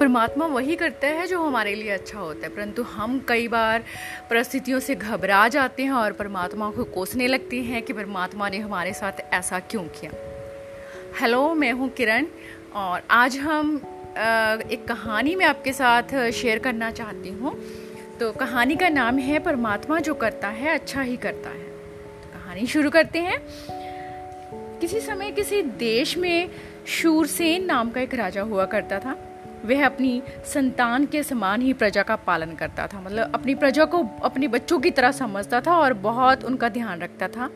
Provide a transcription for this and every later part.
परमात्मा वही करता है जो हमारे लिए अच्छा होता है। परंतु हम कई बार परिस्थितियों से घबरा जाते हैं और परमात्मा को कोसने लगते हैं कि परमात्मा ने हमारे साथ ऐसा क्यों किया। हेलो मैं हूँ किरण और आज हम एक कहानी में आपके साथ शेयर करना चाहती हूँ। तो कहानी का नाम है परमात्मा जो करता है अच्छा ही करता है। तो कहानी शुरू करते हैं। किसी समय किसी देश में शूरसेन नाम का एक राजा हुआ करता था। वह अपनी संतान के समान ही प्रजा का पालन करता था। मतलब अपनी प्रजा को अपने बच्चों की तरह समझता था और बहुत उनका ध्यान रखता था।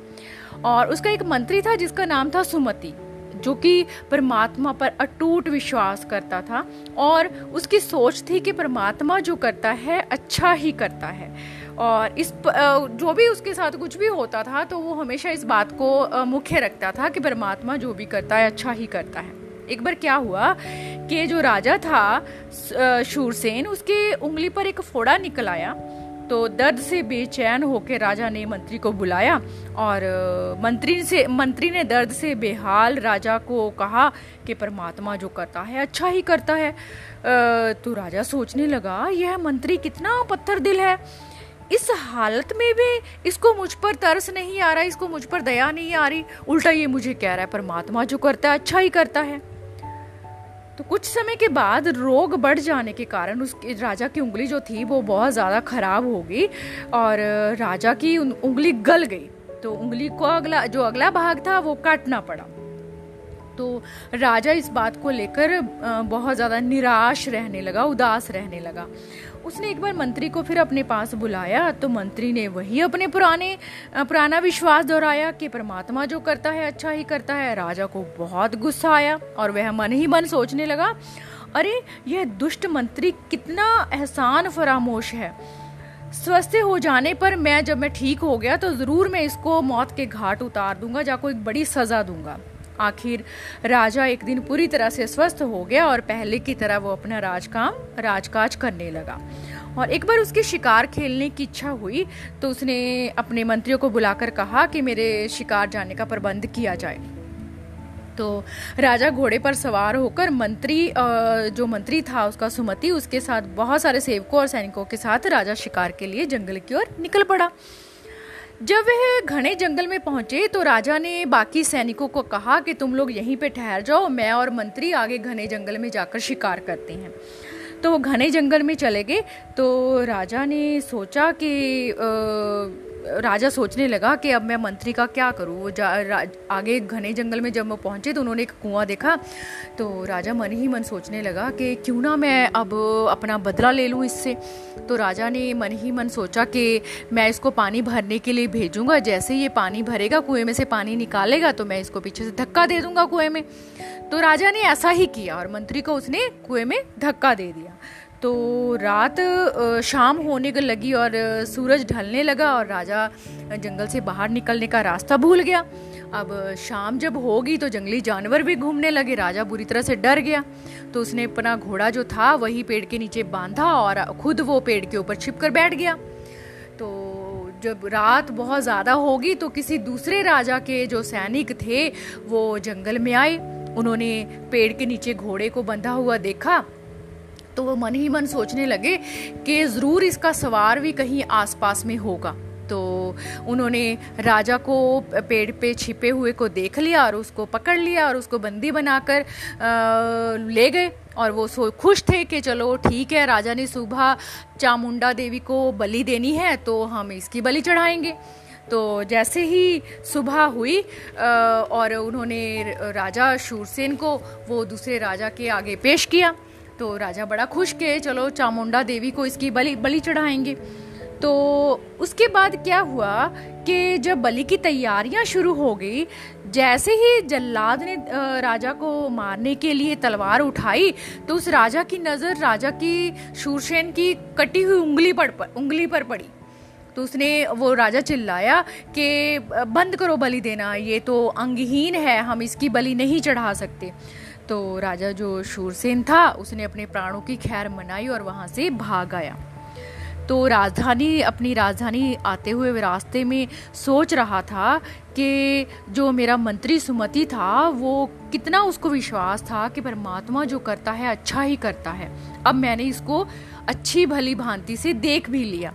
और उसका एक मंत्री था जिसका नाम था सुमति, जो कि परमात्मा पर अटूट विश्वास करता था और उसकी सोच थी कि परमात्मा जो करता है अच्छा ही करता है। और इस जो भी उसके साथ कुछ भी होता था तो वो हमेशा इस बात को मुख्य रखता था कि परमात्मा जो भी करता है अच्छा ही करता है। एक बार क्या हुआ कि जो राजा था शूरसेन, उसके उंगली पर एक फोड़ा निकल आया। तो दर्द से बेचैन होकर राजा ने मंत्री को बुलाया और मंत्री से, मंत्री ने दर्द से बेहाल राजा को कहा कि परमात्मा जो करता है अच्छा ही करता है। तो राजा सोचने लगा, यह मंत्री कितना पत्थर दिल है। इस हालत में भी इसको मुझ पर तरस नहीं आ रहा, इसको मुझ पर दया नहीं आ रही। उल्टा ये मुझे कह रहा है, परमात्मा जो करता है अच्छा ही करता है। तो कुछ समय के बाद रोग बढ़ जाने के कारण उस राजा की उंगली जो थी वो बहुत ज़्यादा खराब हो गई और राजा की उंगली गल गई। तो उंगली को अगला, जो अगला भाग था वो काटना पड़ा। तो राजा इस बात को लेकर बहुत ज़्यादा निराश रहने लगा, उदास रहने लगा। उसने एक बार मंत्री को फिर अपने पास बुलाया तो मंत्री ने वही अपने पुराने पुराना विश्वास दोहराया कि परमात्मा जो करता है अच्छा ही करता है। राजा को बहुत गुस्सा आया और वह मन ही मन सोचने लगा, अरे, यह दुष्ट मंत्री कितना एहसान फरामोश है। स्वस्थ हो जाने पर मैं जब मैं ठीक हो गया तो ज़रूर मैं इसको मौत के घाट उतार दूँगा जाको एक बड़ी सज़ा दूँगा। आखिर राजा एक दिन पूरी तरह से स्वस्थ हो गया और पहले की तरह वो अपना राजकाम, राजकाज करने लगा। और एक बार उसके शिकार खेलने की इच्छा हुई तो उसने अपने मंत्रियों को बुलाकर कहा कि मेरे शिकार जाने का प्रबंध किया जाए। तो राजा घोड़े पर सवार होकर मंत्री जो मंत्री था उसका सुमति, उसके साथ बहुत सारे सेवकों और सैनिकों के साथ राजा शिकार के लिए जंगल की ओर निकल पड़ा। जब वह घने जंगल में पहुँचे तो राजा ने बाकी सैनिकों को कहा कि तुम लोग यहीं पे ठहर जाओ मैं और मंत्री आगे घने जंगल में जाकर शिकार करते हैं। तो वो घने जंगल में चले गए तो राजा ने सोचा कि आ, राजा सोचने लगा कि अब मैं मंत्री का क्या करूँ? वो आगे घने जंगल में जब वो पहुँचे तो उन्होंने एक कुआँ देखा। तो राजा मन ही मन सोचने लगा कि क्यों ना मैं अब अपना बदला ले लूँ इससे। तो राजा ने मन ही मन सोचा कि मैं इसको पानी भरने के लिए भेजूँगा। जैसे ये पानी भरेगा, कुएँ में से पानी निकालेगा तो मैं इसको पीछे से धक्का दे दूँगा कुएँ में। तो राजा ने ऐसा ही किया और मंत्री को उसने कुएँ में धक्का दे दिया। तो रात शाम होने लगी और सूरज ढलने लगा और राजा जंगल से बाहर निकलने का रास्ता भूल गया। अब शाम जब होगी तो जंगली जानवर भी घूमने लगे। राजा बुरी तरह से डर गया। तो उसने अपना घोड़ा जो था, वही पेड़ के नीचे बांधा और खुद वो पेड़ के ऊपर छिप कर बैठ गया। तो जब रात बहुत ज़्यादा होगी तो किसी दूसरे राजा के जो सैनिक थे, वो जंगल में आए। उन्होंने पेड़ के नीचे घोड़े को बंधा हुआ देखा तो वो मन ही मन सोचने लगे कि ज़रूर इसका सवार भी कहीं आसपास में होगा। तो उन्होंने राजा को पेड़ पे छिपे हुए को देख लिया और उसको पकड़ लिया और उसको बंदी बनाकर ले गए। और वो सो खुश थे कि चलो ठीक है, राजा ने सुबह चामुंडा देवी को बलि देनी है तो हम इसकी बलि चढ़ाएँगे। तो जैसे ही सुबह हुई और उन्होंने राजा शूरसेन को वो दूसरे राजा के आगे पेश किया। तो राजा बड़ा खुश के, चलो, चामुंडा देवी को इसकी बलि बलि चढ़ाएँगे। तो उसके बाद क्या हुआ कि जब बलि की तैयारियाँ शुरू हो गई, जैसे ही जल्लाद ने राजा को मारने के लिए तलवार उठाई तो उस राजा की नज़र, राजा की शूरसेन की कटी हुई उंगली पर उंगली पर पड़ी। तो उसने वो राजा चिल्लाया कि, बंद करो बलि देना, ये तो अंगहीन है, हम इसकी बलि नहीं चढ़ा सकते। तो राजा जो शूरसेन था उसने अपने प्राणों की खैर मनाई और वहाँ से भाग आया। तो राजधानी अपनी राजधानी आते हुए रास्ते में सोच रहा था कि जो मेरा मंत्री सुमति था वो कितना उसको विश्वास था कि परमात्मा जो करता है अच्छा ही करता है। अब मैंने इसको अच्छी भली भांति से देख भी लिया।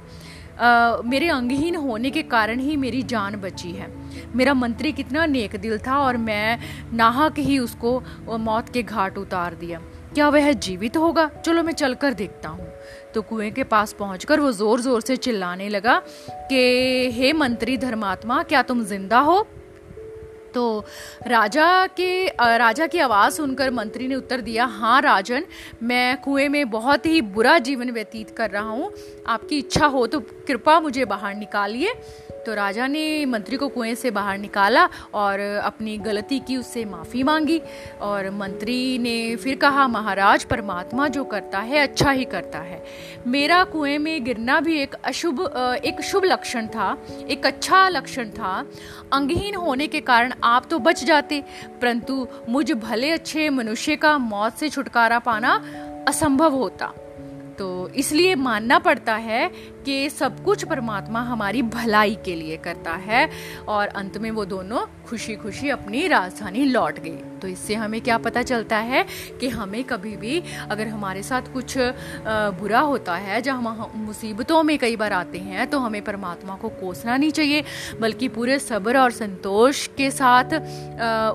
Uh, मेरे अंगहीन होने के कारण ही मेरी जान बची है। मेरा मंत्री कितना नेक दिल था और मैं नाहक ही उसको मौत के घाट उतार दिया। क्या वह जीवित होगा? चलो मैं चलकर देखता हूँ। तो कुएँ के पास पहुंचकर वो ज़ोर ज़ोर से चिल्लाने लगा कि, हे मंत्री धर्मात्मा, क्या तुम ज़िंदा हो? तो राजा के राजा की आवाज़ सुनकर मंत्री ने उत्तर दिया हाँ राजन, मैं कुएँ में बहुत ही बुरा जीवन व्यतीत कर रहा हूँ। आपकी इच्छा हो तो कृपा मुझे बाहर निकालिए। तो राजा ने मंत्री को कुएँ से बाहर निकाला और अपनी गलती की उससे माफ़ी मांगी और मंत्री ने फिर कहा, महाराज, परमात्मा जो करता है अच्छा ही करता है। मेरा कुएँ में गिरना भी एक अशुभ एक शुभ लक्षण था, एक अच्छा लक्षण था। अंगहीन होने के कारण आप तो बच जाते, परंतु मुझ भले अच्छे मनुष्य का मौत से छुटकारा पाना असंभव होता। तो इसलिए मानना पड़ता है कि सब कुछ परमात्मा हमारी भलाई के लिए करता है और अंत में वो दोनों खुशी खुशी अपनी राजधानी लौट गई तो इससे हमें क्या पता चलता है कि हमें कभी भी अगर हमारे साथ कुछ बुरा होता है जब हम मुसीबतों में कई बार आते हैं तो हमें परमात्मा को कोसना नहीं चाहिए, बल्कि पूरे सब्र और संतोष के साथ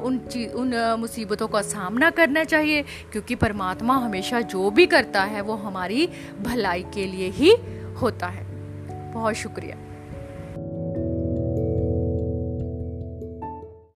उन चीज़ उन मुसीबतों का सामना करना चाहिए, क्योंकि परमात्मा हमेशा जो भी करता है, वो हमारी भलाई के लिए ही होता है। बहुत शुक्रिया।